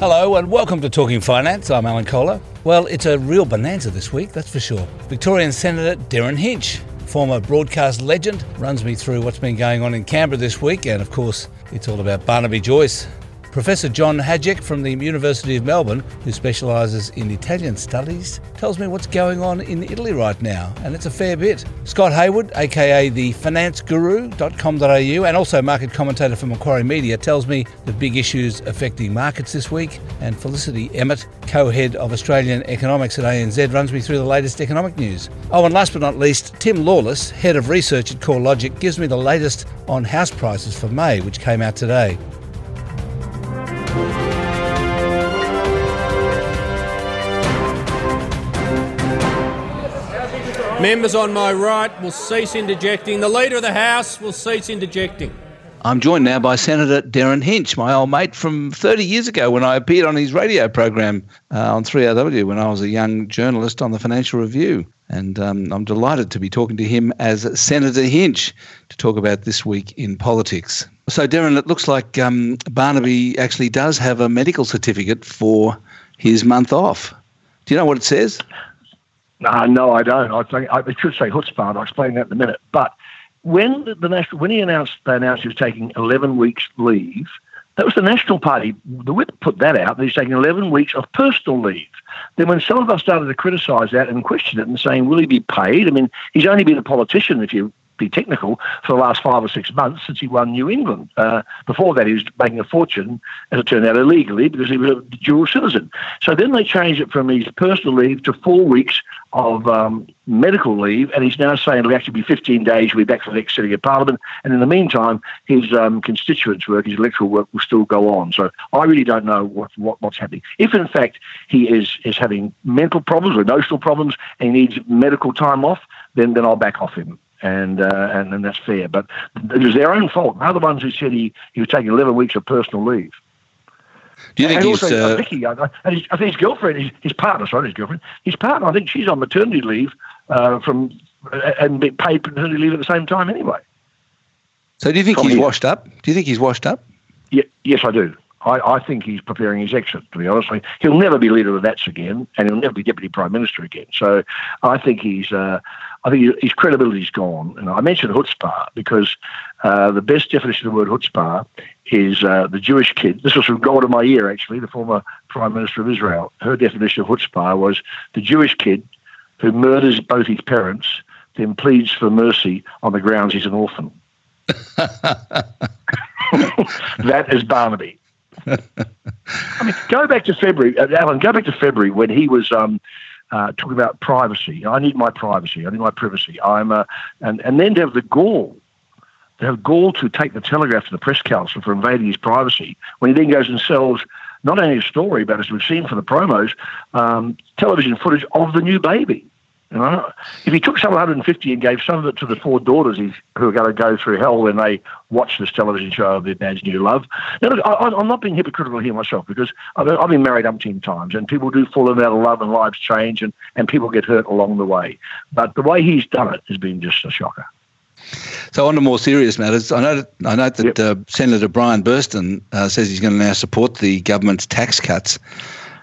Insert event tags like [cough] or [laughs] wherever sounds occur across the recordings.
Hello and welcome to Talking Finance. I'm Alan Kohler. Well, it's a real bonanza this week, that's for sure. Victorian Senator Derryn Hinch, former broadcast legend, runs me through what's been going on in Canberra this week, and of course, it's all about Barnaby Joyce. Professor John Hajek from the University of Melbourne, who specialises in Italian studies, tells me what's going on in Italy right now, and it's a fair bit. Scott Hayward, aka the financeguru.com.au, and also market commentator for Macquarie Media, tells me the big issues affecting markets this week. And Felicity Emmett, co head of Australian economics at ANZ, runs me through the latest economic news. Oh, and last but not least, Tim Lawless, head of research at CoreLogic, gives me the latest on house prices for May, which came out today. Members on my right will cease interjecting. The Leader of the House will cease interjecting. I'm joined now by Senator Derryn Hinch, my old mate from 30 years ago when I appeared on his radio program uh, on 3RW when I was a young journalist on the Financial Review. And um, I'm delighted to be talking to him as Senator Hinch to talk about this week in politics. So, Derryn, it looks like um, Barnaby actually does have a medical certificate for his month off. Do you know what it says? Uh, no, I don't. I think I should say chutzpah. I'll explain that in a minute. But when the, the national, when he announced they announced he was taking 11 weeks leave, that was the National Party. The whip put that out. That he's taking 11 weeks of personal leave. Then when some of us started to criticise that and question it and saying, will he be paid? I mean, he's only been a politician, if you be technical, for the last five or six months since he won New England. Uh, before that, he was making a fortune, as it turned out, illegally because he was a dual citizen. So then they changed it from his personal leave to four weeks of um, medical leave, and he's now saying it'll actually be 15 days. He'll be back for the next sitting of Parliament, and in the meantime, his um, constituents' work, his electoral work, will still go on. So I really don't know what, what what's happening. If in fact he is is having mental problems or emotional problems and he needs medical time off, then then I'll back off him and uh, and, and that's fair. But it was their own fault. They're the ones who said he, he was taking 11 weeks of personal leave. Do you think and he's? also, Uh, uh, Vikki, I, I, his, I think his girlfriend, his, his partner, sorry, his girlfriend, his partner, I think she's on maternity leave uh, from uh, and paid paternity leave at the same time anyway. so do you think he's washed up? Do you think he's washed up? Yeah, yes, I do. I, I think he's preparing his exit, to be honest. He'll never be leader of the Nats again, and he'll never be deputy prime minister again. So I think he's, uh, I think his credibility's gone. And I mentioned chutzpah because uh, the best definition of the word chutzpah is uh, the Jewish kid. This was from Golda Meir, actually, the former prime minister of Israel. Her definition of chutzpah was the Jewish kid who murders both his parents, then pleads for mercy on the grounds he's an orphan. [laughs] [laughs] that is Barnaby. I mean, go back to February, uh, Alan. Go back to February when he was um, uh, talking about privacy. I need my privacy. I need my privacy. I'm, uh, and and then to have the gall, to have gall to take the Telegraph to the press council for invading his privacy when he then goes and sells not only a story, but as we've seen from the promos, um, television footage of the new baby. You know, if he took some 150 and gave some of it to the four daughters who are going to go through hell when they watch this television show of their dad's new love. Now, look, I, I'm not being hypocritical here myself because I've, I've been married umpteen times and people do fall in and out of love and lives change and, and people get hurt along the way. But the way he's done it has been just a shocker. So on to more serious matters, I know I note that Yep. uh, Senator Brian Burston uh, says he's going to now support the government's tax cuts.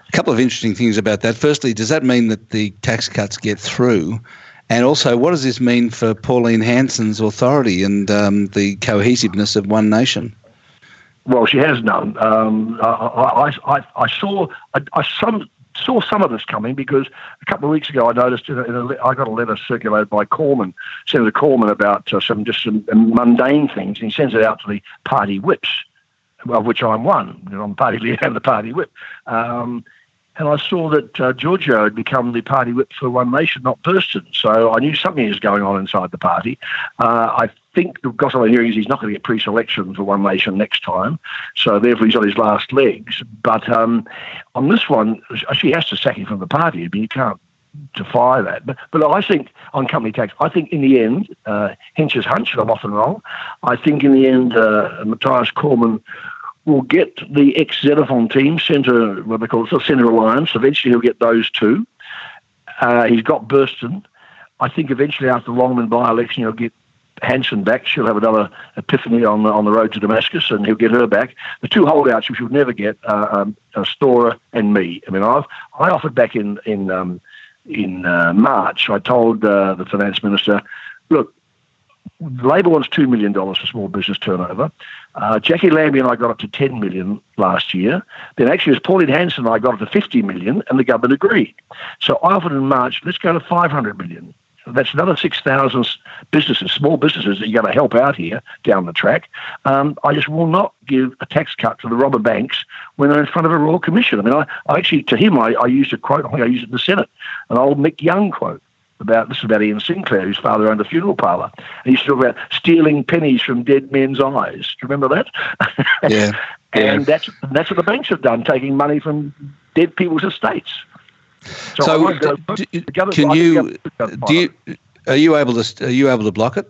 A couple of interesting things about that. Firstly, does that mean that the tax cuts get through? And also, what does this mean for Pauline Hanson's authority and um, the cohesiveness of One Nation? Well, she has none. Um, I, I, I, I saw I, I some saw some of this coming because a couple of weeks ago I noticed in a, in a, I got a letter circulated by Cormann, Senator Cormann, about uh, some just some mundane things, and he sends it out to the party whips, of which I'm one. You know, I'm party [laughs] leader and the party whip. Um, and I saw that uh, Georgiou had become the party whip for One Nation, not Burston. So I knew something was going on inside the party. Uh, I think the gossip I'm hearing is he's not going to get pre-selection for One Nation next time. So therefore he's on his last legs. But um, on this one, she has to sack him from the party. I mean, you can't defy that. But, but I think on company tax, I think in the end, uh, Hinch's hunch, and I'm often wrong, I think in the end, uh, Matthias Cormann will get the ex-Xenophon team, Centre, what they call it, Centre Alliance. Eventually he'll get those two. Uh, he's got Burston. I think eventually after the Longman by-election he'll get Hanson back, she'll have another epiphany on the, on the road to Damascus, and he'll get her back. The two holdouts which you'll never get are, um, are Storer and me. I mean, I've I offered back in in um, in uh, March. I told uh, the finance minister, look, Labor wants two million dollars for small business turnover. Uh, Jacqui Lambie and I got up to ten million last year. Then actually, it was Pauline Hanson and I got up to fifty million, and the government agreed. So I offered in March, let's go to five hundred million. That's another 6,000 businesses, small businesses that you're going to help out here down the track. Um, I just will not give a tax cut to the robber banks when they're in front of a Royal Commission. I mean, I, I actually, to him, I, I used a quote, I think I used it in the Senate, an old Mick Young quote about this is about Ian Sinclair, whose father owned a funeral parlour. And he used to talk about stealing pennies from dead men's eyes. Do you remember that? Yeah. [laughs] and yeah. that's that's what the banks have done, taking money from dead people's estates. So, so go, do, can you do you are you able to are you able to block it?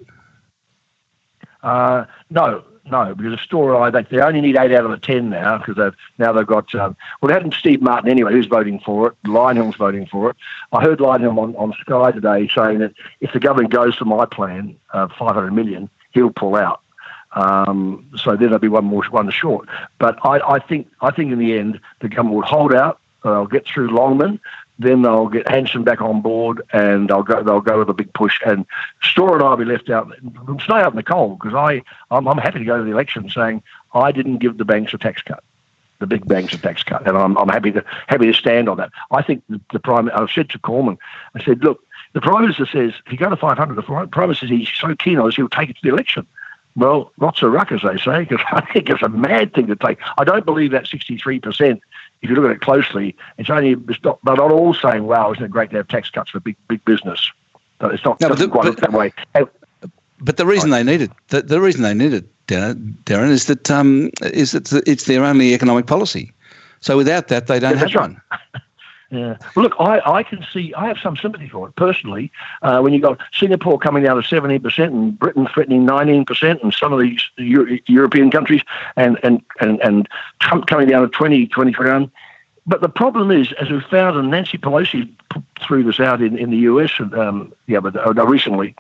Uh, no, no, because the store they, they only need eight out of the ten now because they've now they've got um, well they had Steve Martin anyway who's voting for it. Lionel's voting for it. I heard Lionel on, on Sky today saying that if the government goes to my plan of five hundred million, he'll pull out. Um, so then there'll be one more one short. But I, I think I think in the end the government will hold out. They'll get through Longman then they'll get Hanson back on board, and they'll go. They'll go with a big push. And Storer and I'll be left out, stay out in the cold because I, I'm, I'm happy to go to the election saying I didn't give the banks a tax cut, the big banks a tax cut, and I'm, I'm happy to happy to stand on that. I think the, the prime. I've said to Cormann, I said, look, the prime minister says if you go to 500, the prime minister says he's so keen on this he'll take it to the election. Well, lots of ruck, as they say, because [laughs] I think it's a mad thing to take. I don't believe that 63% if you look at it closely, it's only it's not, they're not all saying, "Wow, isn't it great to have tax cuts for big big business?" But it's not no, the, quite but, that way. But the reason right. they need it, the, the reason they need it, Derryn, is that um, is that it's their only economic policy. So without that, they don't yeah, have right. one. [laughs] Yeah. Look, I, I can see, I have some sympathy for it personally. Uh, when you've got Singapore coming down to 17% and Britain threatening 19% and some of these Euro- European countries and, and, and, and Trump coming down to 20, 20, 21. But the problem is, as we found, and Nancy Pelosi threw this out in, in the US um, yeah, but uh, recently,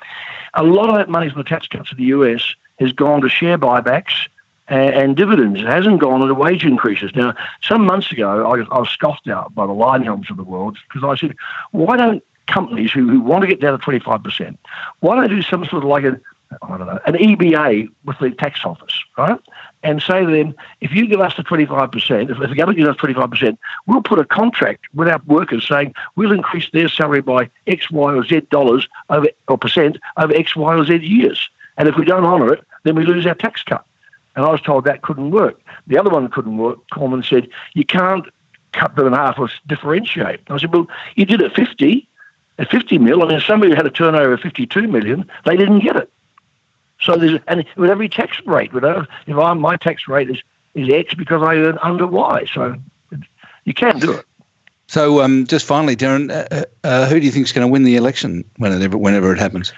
a lot of that money from the tax cuts in the US has gone to share buybacks and, dividends. It hasn't gone into wage increases. Now, some months ago, I, I was scoffed out by the Leyonhjelms of the world because I said, why don't companies who, who want to get down to 25%, why don't do some sort of like a, I don't know, an EBA with the tax office, right? And say to them, if you give us the 25%, if the government gives us 25%, we'll put a contract with our workers saying we'll increase their salary by X, Y, or Z dollars over, or percent over X, Y, or Z years. And if we don't honour it, then we lose our tax cut. And I was told that couldn't work. The other one couldn't work. Cormann said, you can't cut them in half or differentiate. I said, well, you did it 50, at 50 mil. I mean, somebody who had a turnover of 52 million, they didn't get it. So there's, and with every tax rate, with if I'm, my tax rate is, is X because I earn under Y. So you can do it. So um, just finally, Derryn, uh, uh, who do you think is going to win the election whenever, whenever it happens?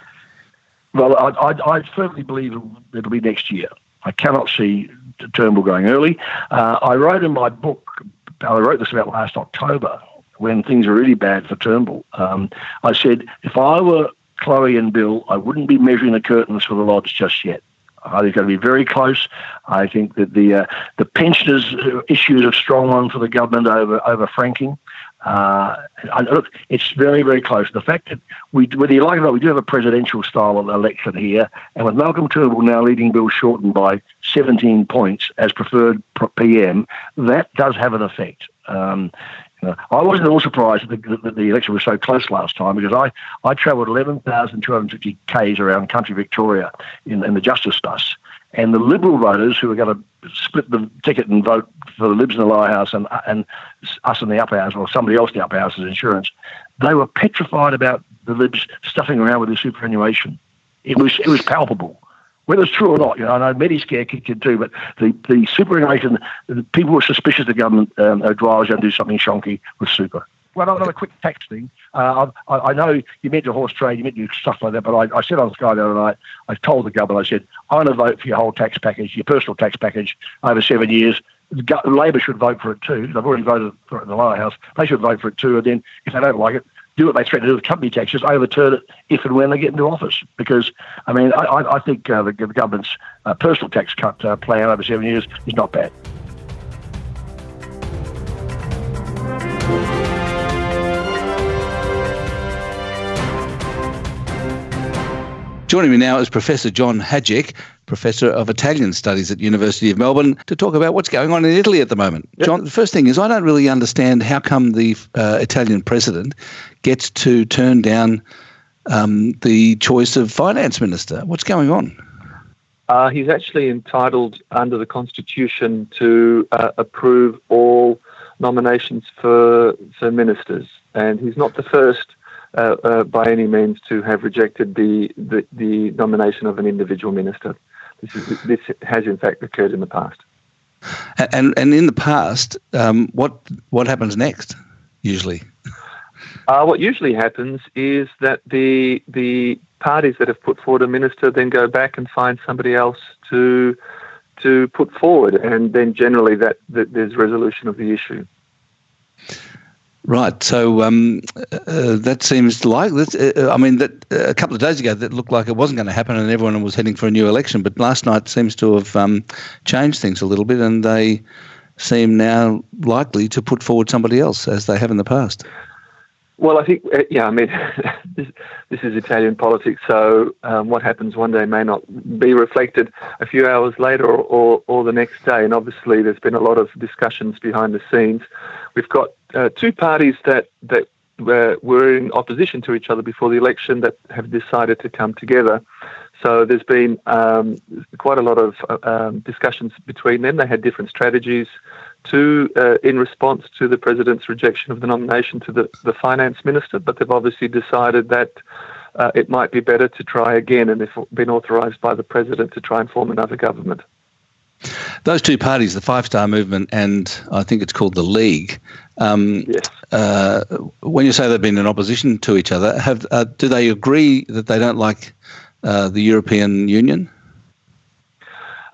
Well, I, I, I firmly believe it'll be next year. I cannot see Turnbull going early. Uh, I wrote in my book, I wrote this about last October when things were really bad for Turnbull. Um, I said, if I were Chloe and Bill, I wouldn't be measuring the curtains for the lodge just yet. I think it's going to be very close. I think that the uh, the pensioners' issue is a strong one for the government over over franking. Uh, look, it's very, very close. The fact that we, whether you like it or not, we do have a presidential style election here, and with Malcolm Turnbull now leading Bill Shorten by 17 points as preferred PM, that does have an effect. Um, I wasn't at all surprised that the, the, election was so close last time because I, I travelled 11,250 k's around country Victoria in, in the Justice bus, and the Liberal voters who were going to split the ticket and vote for the Libs in the lower house and, and us in the upper house, or somebody else in the upper house as insurance, they were petrified about the Libs stuffing around with the superannuation. It was, it was palpable. Whether it's true or not, you know, I know Mediscare kicked in too, but the, the superannuation, the people were suspicious the government um, drivers going to do something shonky with super well, another quick text thing. Uh, I, I, know you meant to horse trade, you do stuff like that, but I, I said on Sky the other night, I told the government, I said, I want to vote for your whole tax package, your personal tax package over seven years. Labor should vote for it too. They've already voted for it in the lower house. They should vote for it too. And then if they don't like it, do what they threaten to do with company tax, just overturn it if and when they get into office. Because, I mean, I, I think uh, the, the, government's uh, personal tax cut uh, plan over seven years is not bad. Joining me now is Professor John Hajek, Professor of Italian Studies at University of Melbourne, to talk about what's going on in Italy at the moment. Yep. John, the first thing is I don't really understand how come the uh, Italian president gets to turn down um, the choice of finance minister. What's going on? Uh, he's actually entitled under the constitution to uh, approve all nominations for for ministers, and he's not the first uh, uh, by any means to have rejected the, the, the nomination of an individual minister. This, is, this has in fact occurred in the past. And and in the past, um, what what happens next? Usually, uh, what usually happens is that the the parties that have put forward a minister then go back and find somebody else to to put forward, and then generally that, that there's resolution of the issue. Right. So um, uh, that seems like uh, uh, I mean, that uh, a couple of days ago that looked like it wasn't going to happen, and everyone was heading for a new election. But last night seems to have um, changed things a little bit, and they seem now likely to put forward somebody else, as they have in the past. Well, I think, uh, yeah, I mean, [laughs] this, this, is Italian politics, so um, what happens one day may not be reflected a few hours later or, or, or, the next day. And obviously, there's been a lot of discussions behind the scenes. We've got uh, two parties that, that were, were in opposition to each other before the election that have decided to come together. So there's been um, quite a lot of uh, um, discussions between them. They had different strategies to uh, in response to the president's rejection of the nomination to the, the finance minister, but they've obviously decided that uh, it might be better to try again, and they've been authorised by the president to try and form another government. Those two parties, the Five Star Movement and I think it's called the League, um, yes. Uh, when you say they've been in opposition to each other, have uh, do they agree that they don't like uh, the European Union?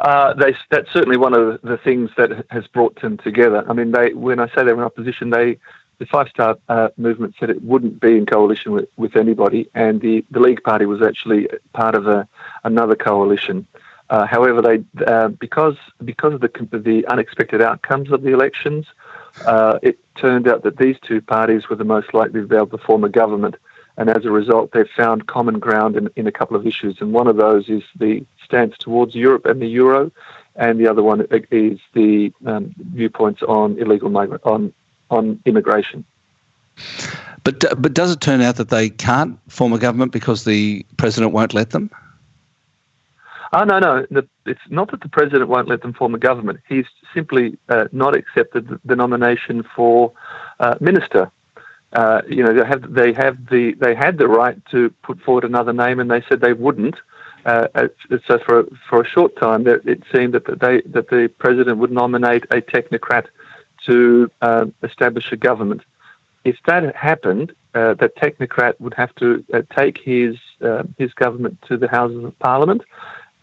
Uh, they, that's certainly one of the things that has brought them together. I mean, they, when I say they're in opposition, they, the Five Star uh, movement said it wouldn't be in coalition with, with anybody, and the, the League Party was actually part of a, another coalition. Uh, however, they uh, because because of the the unexpected outcomes of the elections, uh, it turned out that these two parties were the most likely to be able to form a government and as a result, they've found common ground in, in a couple of issues. And one of those is the stance towards Europe and the euro, and the other one is the um, viewpoints on illegal migrant on on immigration. But uh, but does it turn out that they can't form a government because the president won't let them? Oh, no, no. The, it's not that the president won't let them form a government. He's simply uh, not accepted the, the nomination for uh, minister uh, you know, they have they have the they had the right to put forward another name, and they said they wouldn't. Uh, so for for a short time, it seemed that they that the president would nominate a technocrat to uh, establish a government. If that happened, uh, that technocrat would have to uh, take his his government to the Houses of Parliament,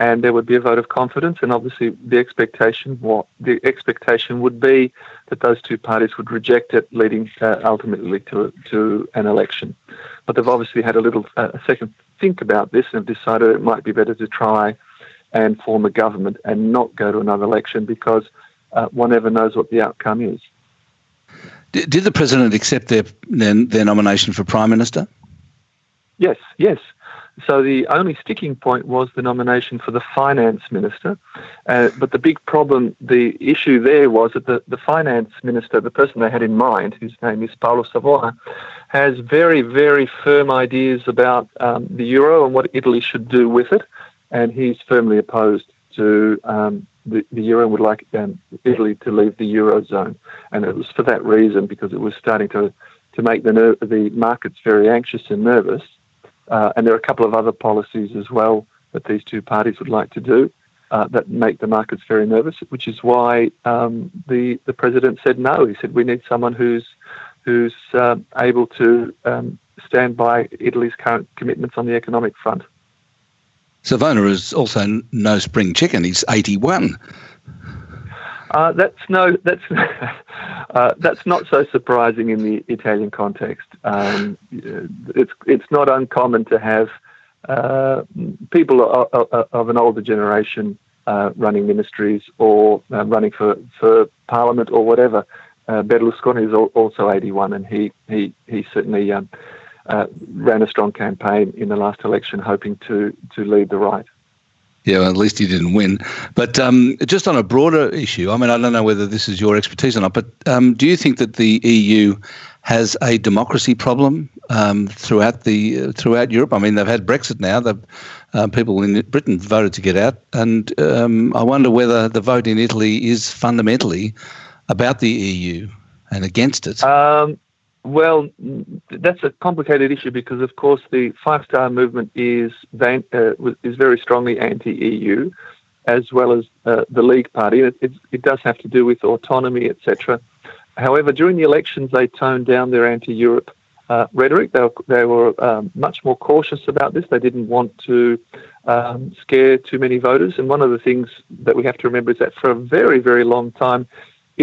and there would be a vote of confidence. And obviously, the expectation what the expectation would be that those two parties would reject it, leading uh, ultimately to to an election. But they've obviously had a little uh, second think about this and have decided it might be better to try and form a government and not go to another election because uh, one never knows what the outcome is. Did, did the president accept their, their their nomination for prime minister? Yes, yes. So the only sticking point was the nomination for the finance minister. Uh, but the big problem, the issue there was that the, the finance minister, the person they had in mind, whose name is Paolo Savona, has very, very firm ideas about um, the euro and what Italy should do with it. And he's firmly opposed to um, the, the, euro and would like um, Italy to leave the eurozone. And it was for that reason, because it was starting to, to make the, ner- the markets very anxious and nervous uh, and there are a couple of other policies as well that these two parties would like to do uh, that make the markets very nervous, which is why um, the, the president said no. He said we need someone who's, who's uh, able to um, stand by Italy's current commitments on the economic front. Savona is also no spring chicken. He's 81. Uh, that's no, that's [laughs] uh, that's not so surprising in the Italian context. Um, it's it's not uncommon to have uh, people of, of, an older generation uh, running ministries or uh, running for, for parliament or whatever. Berlusconi is also 81, and he he he certainly um, ran a strong campaign in the last election, hoping to to lead the right. Yeah, well, at least he didn't win. But um, just on a broader issue, I mean, I don't know whether this is your expertise or not, but um, do you think that the EU has a democracy problem um, throughout the uh, throughout Europe? I mean, they've had Brexit now. The uh, people in Britain voted to get out, and um, I wonder whether the vote in Italy is fundamentally about the EU and against it. Well, that's a complicated issue because, of course, the Five Star Movement is uh, is very strongly anti-EU, as well as uh, the League Party. It, it, it, does have to do with autonomy, etc. However, during the elections, they toned down their anti-Europe uh, rhetoric. They were, they were um, much more cautious about this. They didn't want to um, scare too many voters. And one of the things that we have to remember is that for a very, very long time,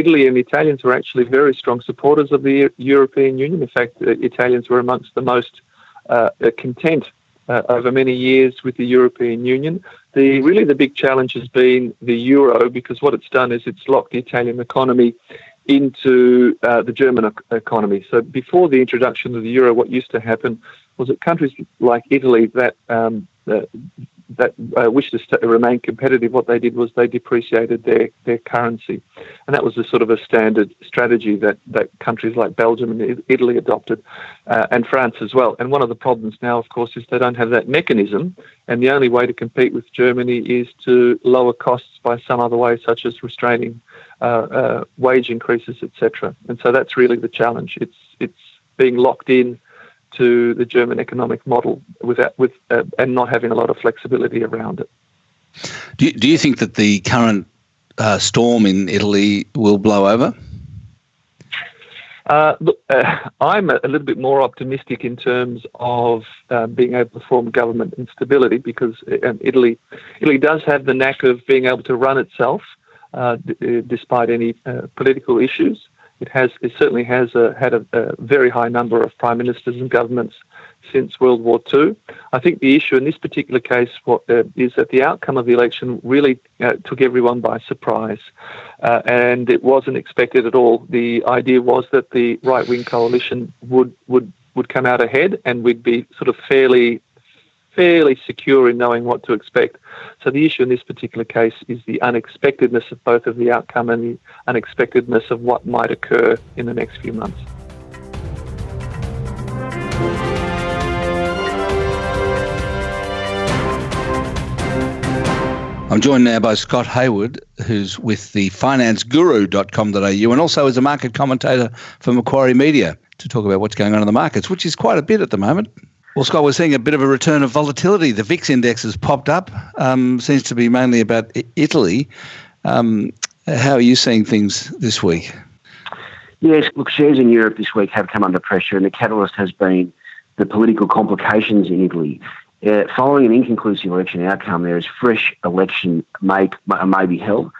Italy and the Italians were actually very strong supporters of the European Union. In fact, Italians were amongst the most uh, uh, content uh, over many years with the European Union. The really the big challenge has been the euro because what it's done is it's locked the Italian economy into uh, the German economy. So before the introduction of the euro, what used to happen was that countries like Italy that um, that uh, wished to remain competitive, what they did was they depreciated their, their currency. And that was a sort of a standard strategy that, that countries like Belgium and Italy adopted, uh, and France as well. And one of the problems now, of course, is they don't have that mechanism. And the only way to compete with Germany is to lower costs by some other way, such as restraining uh, uh wage increases, etc. And so that's really the challenge. It's, it's being locked in to the German economic model without, with, uh, and not having a lot of flexibility around it. Do you, do you think that the current uh, storm in Italy will blow over? Uh, look, uh, [laughs] I'm a, a, little bit more optimistic in terms of uh, being able to form government instability because uh, Italy, Italy does have the knack of being able to run itself uh, d- despite any political issues. It has it certainly has a, had a, a, very high number of prime ministers and governments since World War II. I think the issue in this particular case what, uh, is that the outcome of the election really uh, took everyone by surprise, uh, and it wasn't expected at all. The idea was that the right wing coalition would would would come out ahead, and we'd be sort of fairly fairly secure in knowing what to expect. So the issue in this particular case is the unexpectedness of both of the outcome and the unexpectedness of what might occur in the next few months. I'm joined now by Scott Hayward, who's with the financeguru.com.au and also is a market commentator for Macquarie Media to talk about what's going on in the markets, which is quite a bit at the moment. Well, Scott, we're seeing a bit of a return of volatility. The VIX index has popped up, um, seems to be mainly about Italy. Um, how are you seeing things this week? Yes, look, shares in Europe this week have come under pressure, and the catalyst has been the political complications in Italy. Uh, following an inconclusive election outcome, there is fresh election may, may be held,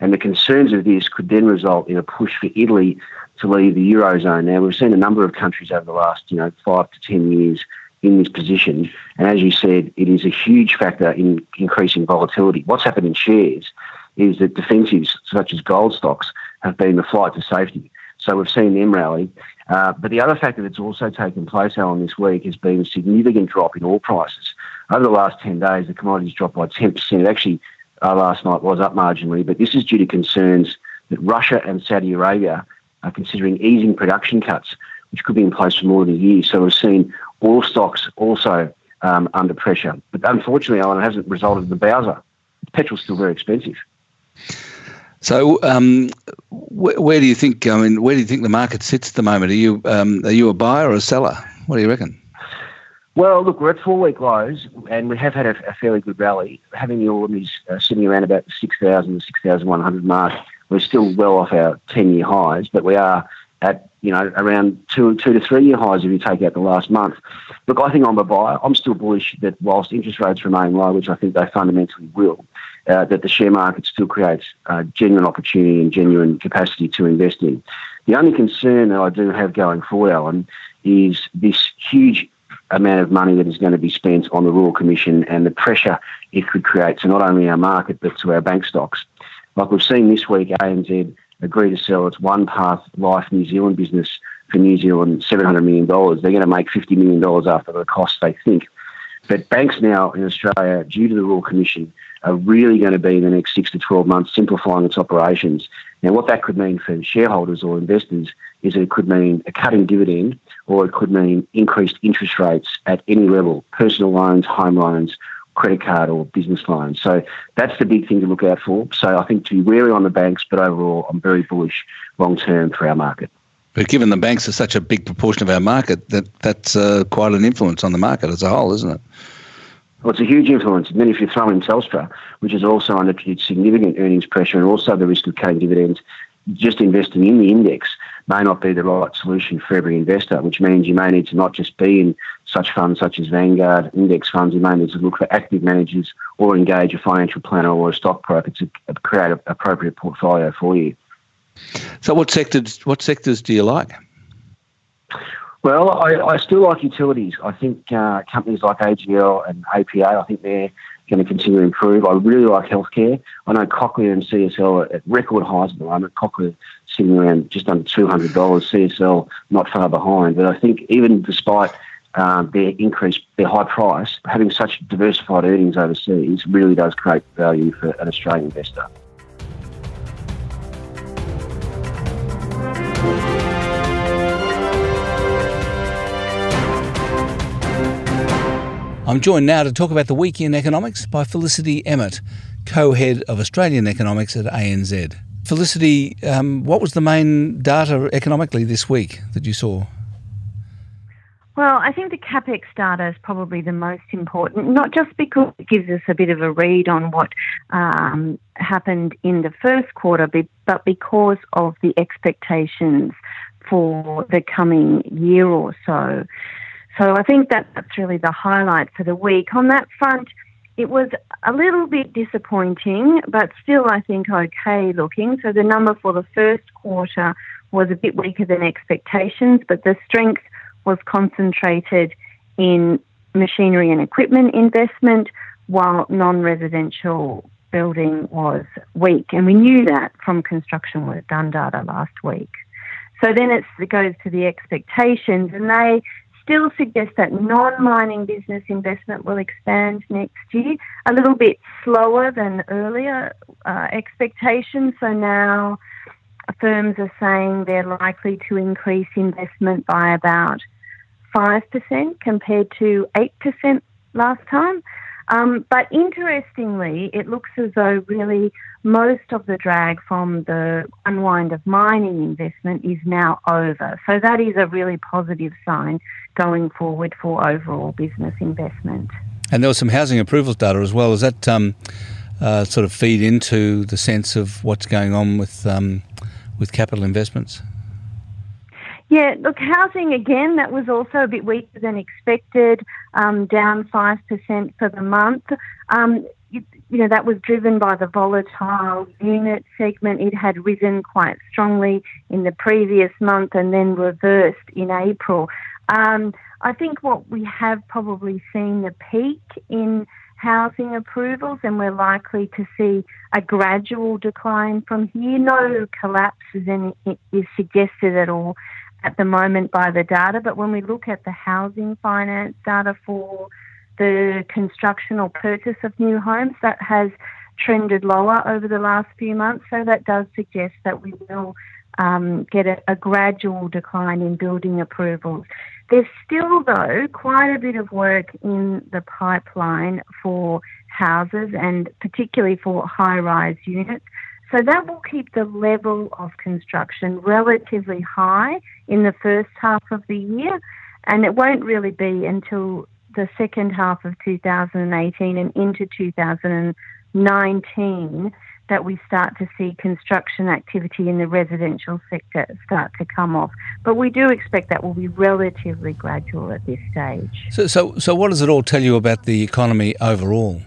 and the concerns of this could then result in a push for Italy to leave the eurozone. Now, we've seen a number of countries over the last, you know, five to ten years in this position. And as you said, it is a huge factor in increasing volatility. What's happened in shares is that defensives such as gold stocks have been the flight to safety. So we've seen them rally. Uh, but the other factor that's also taken place, Alan, this week has been a significant drop in oil prices. Over the last 10 days, the commodities dropped by 10%. It Actually, uh, last night was up marginally, but this is due to concerns that Russia and Saudi Arabia are considering easing production cuts, which could be in place for more than a year. So we've seen Oil stocks also um, under pressure. But unfortunately, Alan, it hasn't resulted in the Bowser. Petrol's still very expensive. So, um, wh- where do you think? I mean, where do you think the market sits at the moment? Are you um, are you a buyer or a seller? What do you reckon? Well, look, we're at four week lows, and we have had a, a fairly good rally. Having the ordinaries uh, sitting around about the 6,000 to 6,100 mark, we're still well off our 10 year highs, but we are at you know around two two to three year highs if you take out the last month. Look, I think I'm a buyer. I'm still bullish that whilst interest rates remain low, which I think they fundamentally will, uh, that the share market still creates uh, genuine opportunity and genuine capacity to invest in. The only concern that I do have going forward, Alan, is this huge amount of money that is going to be spent on the Royal Commission and the pressure it could create to not only our market but to our bank stocks. Like we've seen this week, ANZ agree to sell its OnePath Life New Zealand business for New Zealand $700 million. They're going to make $50 million after the cost, they think. But banks now in Australia, due to the Royal Commission, are really going to be in the next six to 12 months simplifying its operations. Now, what that could mean for shareholders or investors is that it could mean a cutting dividend or it could mean increased interest rates at any level personal loans, home loans, credit card, or business loans. So that's the big thing to look out for. So I think to be wary on the banks, but overall, I'm very bullish long term for our market. But given the banks are such a big proportion of our market, that that's uh, quite an influence on the market as a whole, isn't it? Well, it's a huge influence. And then if you throw in Telstra, which is also under significant earnings pressure and also the risk of cutting dividends, just investing in the index may not be the right solution for every investor, which means you may need to not just be in such funds such as Vanguard index funds, you may need to look for active managers or engage a financial planner or a stockbroker to create an appropriate portfolio for you. So, what sectors? What sectors do you like? Well, I, I still like utilities. I think uh, companies like AGL and APA, I think they're going to continue to improve. I really like healthcare. I know Cochlear and CSL are at record highs at the moment. Cochlear sitting around just under $200, CSL not far behind. But I think even despite um, their increase, their high price, having such diversified earnings overseas really does create value for an Australian investor. I'm joined now to talk about the week in economics by Felicity Emmett, co-head of Australian economics at ANZ. Felicity, um, what was the main data economically this week that you saw? Well, I think the capex data is probably the most important, not just because it gives us a bit of a read on what um, happened in the first quarter, but because of the expectations for the coming year or so. So I think that that's really the highlight for the week. On that front, it was a little bit disappointing, but still I think okay looking. So the number for the first quarter was a bit weaker than expectations, but the strength was concentrated in machinery and equipment investment, while non residential building was weak. And we knew that from construction work done data last week. So then it goes to the expectations, and they still suggest that non-mining business investment will expand next year, a little bit slower than earlier uh, expectations. So now firms are saying they're likely to increase investment by about 5% compared to 8% last time. Um, but interestingly, it looks as though really most of the drag from the unwind of mining investment is now over. So that is a really positive sign going forward for overall business investment. And there was some housing approvals data as well. Does that um, uh, sort of feed into the sense of what's going on with um, with capital investments? Yeah, look, housing again, that was also a bit weaker than expected, um, down 5% for the month. Um, you, you, know, that was driven by the volatile unit segment. It had risen quite strongly in the previous month and then reversed in April. Um, I think what we have probably seen the peak in housing approvals, and we're likely to see a gradual decline from here. No collapse is, any, is suggested at all at the moment by the data, but when we look at the housing finance data for the construction or purchase of new homes, that has trended lower over the last few months. So that does suggest that we will um, get a, a gradual decline in building approvals. There's still, though, quite a bit of work in the pipeline for houses and particularly for high rise units. So that will keep the level of construction relatively high in the first half of the year, and it won't really be until the second half of 2018 and into 2019 that we start to see construction activity in the residential sector start to come off. But we do expect that will be relatively gradual at this stage. So, so, so what does it all tell you about the economy overall?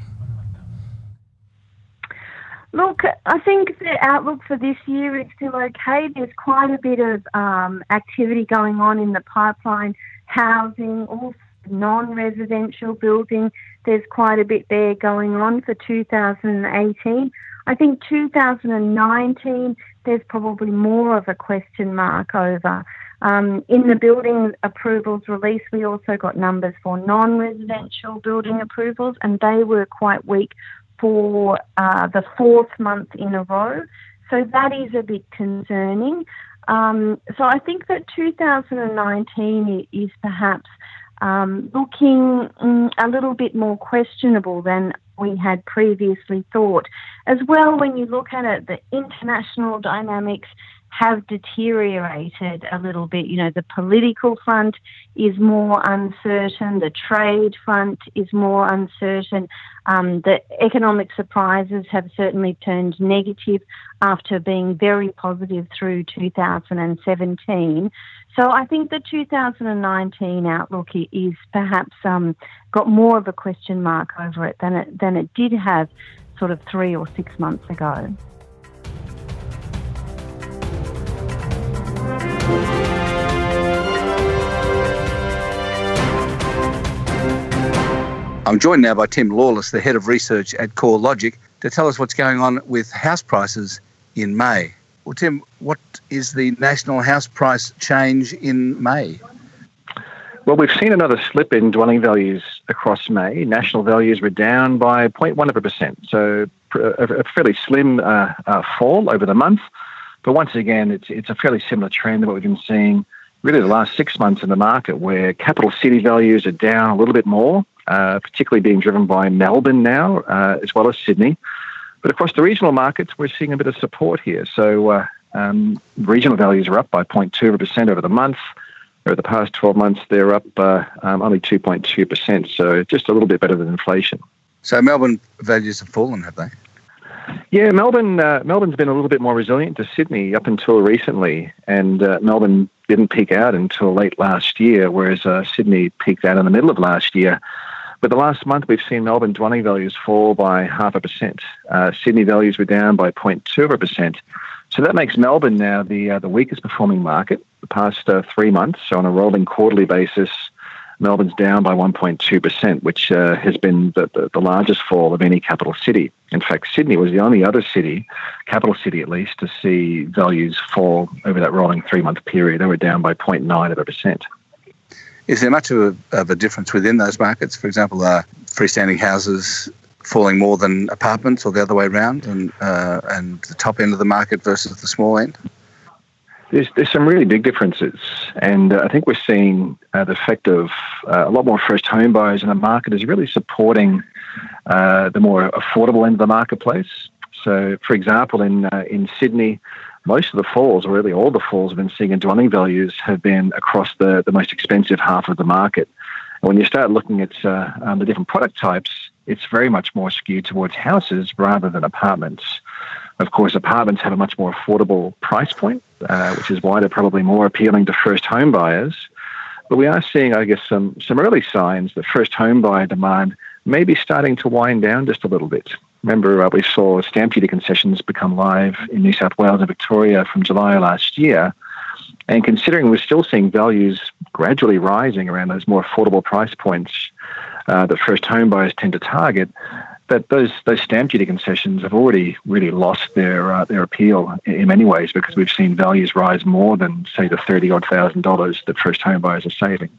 Look, I think the outlook for this year is still okay. There's quite a bit of um, activity going on in the pipeline, housing, also non-residential building. There's quite a bit there going on for 2018. I think 2019, there's probably more of a question mark over. Um, in the building approvals release, we also got numbers for non residential building approvals, and they were quite weak for uh, the fourth month in a row. So that is a bit concerning. Um, so I think that 2019 is perhaps um, looking mm, a little bit more questionable than we had previously thought. As well, when you look at it, the international dynamics have deteriorated a little bit. You know, the political front is more uncertain, the trade front is more uncertain. Um, the economic surprises have certainly turned negative after being very positive through 2017. So I think the 2019 outlook is perhaps um, got more of a question mark over it than it than it did have sort of three or six months ago. I'm joined now by Tim Lawless, the head of research at CoreLogic, to tell us what's going on with house prices in May. Well, Tim, what is the national house price change in May? Well, we've seen another slip in dwelling values across May. National values were down by 0.1%, so a fairly slim uh, uh, fall over the month. But once again, it's, it's a fairly similar trend to what we've been seeing really the last six months in the market, where capital city values are down a little bit more uh, particularly being driven by Melbourne now, uh, as well as Sydney. But across the regional markets, we're seeing a bit of support here. So uh, um, regional values are up by 0.2% over the month. Over the past 12 months, they're up uh, um, only 2.2%, so just a little bit better than inflation. So Melbourne values have fallen, have they? Yeah, Melbourne. Uh, Melbourne's been a little bit more resilient to Sydney up until recently, and uh, Melbourne didn't peak out until late last year, whereas uh, Sydney peaked out in the middle of last year. But the last month, we've seen Melbourne dwelling values fall by half a percent. Uh, Sydney values were down by 0.2 of a percent. So that makes Melbourne now the uh, the weakest performing market the past uh, three months. So on a rolling quarterly basis, Melbourne's down by 1.2%, which uh, has been the, the, the, largest fall of any capital city. In fact, Sydney was the only other city, capital city at least, to see values fall over that rolling three month period. They were down by 0.9 of a percent. Is there much of a, of a difference within those markets? For example, uh, freestanding houses falling more than apartments, or the other way around, and uh, and the top end of the market versus the small end? There's, there's some really big differences, and uh, I think we're seeing uh, the effect of uh, a lot more first home buyers in the market is really supporting uh, the more affordable end of the marketplace. So, for example, in uh, in Sydney, most of the falls, or really all the falls, have been seeing in dwelling values have been across the, the most expensive half of the market. And when you start looking at uh, um, the different product types, it's very much more skewed towards houses rather than apartments. Of course, apartments have a much more affordable price point, uh, which is why they're probably more appealing to first home buyers. But we are seeing, I guess, some, some early signs that first home buyer demand may be starting to wind down just a little bit. Remember, uh, we saw stamp duty concessions become live in New South Wales and Victoria from July last year. And considering we're still seeing values gradually rising around those more affordable price points uh, that first home buyers tend to target, that those those stamp duty concessions have already really lost their uh, their appeal in many ways because we've seen values rise more than say the thirty odd thousand dollars that first home buyers are saving.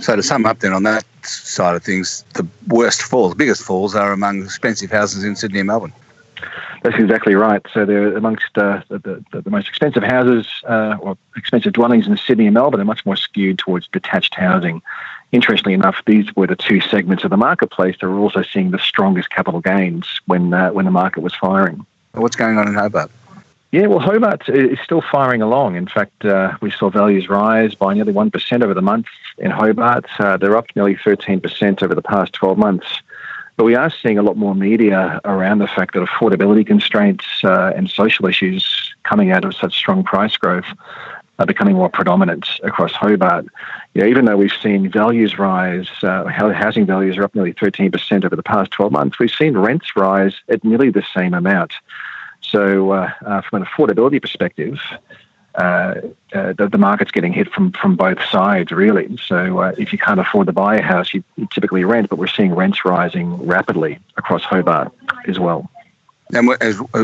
So to sum up then on that side of things, the worst falls, biggest falls are among expensive houses in Sydney and Melbourne. That's exactly right. So they're amongst uh, the, the, the, most expensive houses uh, or expensive dwellings in Sydney and Melbourne They're much more skewed towards detached housing. Interestingly enough, these were the two segments of the marketplace that were also seeing the strongest capital gains when uh, when the market was firing. What's going on in Hobart? Yeah, well, Hobart is still firing along. In fact, uh, we saw values rise by nearly 1% over the month in Hobart. Uh, they're up nearly 13% over the past 12 months. But we are seeing a lot more media around the fact that affordability constraints uh, and social issues coming out of such strong price growth are becoming more predominant across Hobart. You know, even though we've seen values rise, uh, housing values are up nearly 13% over the past 12 months, we've seen rents rise at nearly the same amount. So, uh, uh, from an affordability perspective, uh, uh, the, the, market's getting hit from, from both sides, really. So, uh, if you can't afford to buy a house, you, you, typically rent, but we're seeing rents rising rapidly across Hobart as well. And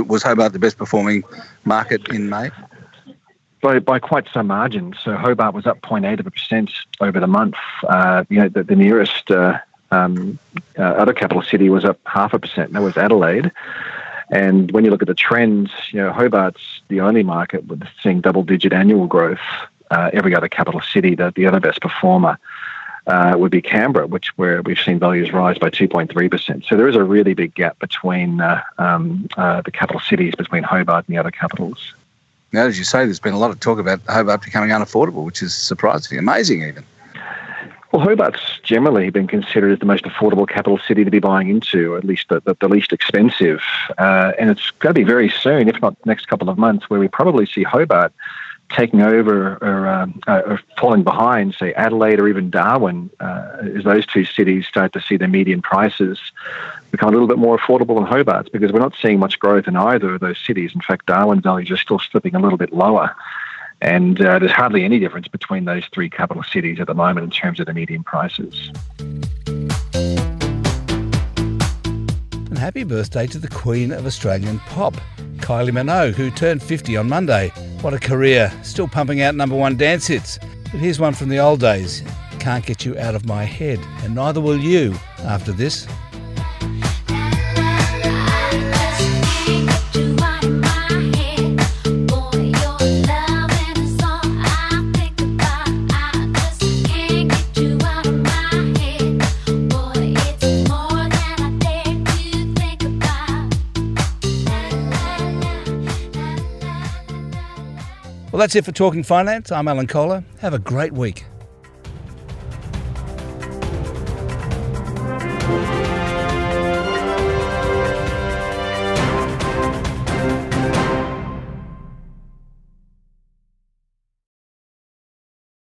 was Hobart the best performing market in May? By, by quite some margin. So Hobart was up 0.8 of a percent over the month. Uh, you know, the, the nearest uh, um, uh, other capital city was up half a percent. That was Adelaide. And when you look at the trends, you know, Hobart's the only market with seeing double-digit annual growth. Uh, every other capital city, the, the other best performer uh, would be Canberra, which where we've seen values rise by 2.3%. So there is a really big gap between uh, um, uh, the capital cities, between Hobart and the other capitals. Now, as you say, there's been a lot of talk about Hobart becoming unaffordable, which is surprising, amazing even. Well, Hobart's generally been considered as the most affordable capital city to be buying into, at least the, the, the least expensive. Uh, and it's going to be very soon, if not next couple of months, where we probably see Hobart taking over or, um, uh, or, falling behind, say Adelaide or even Darwin, uh, as those two cities start to see their median prices become a little bit more affordable than Hobart's because we're not seeing much growth in either of those cities. In fact, Darwin values are still slipping a little bit lower. And uh, there's hardly any difference between those three capital cities at the moment in terms of the median prices. And happy birthday to the Queen of Australian pop, Kylie Minogue, who turned 50 on Monday. What a career, still pumping out number one dance hits. But here's one from the old days Can't Get You Out of My Head, and neither will you after this. That's it for Talking Finance. I'm Alan Kohler. Have a great week.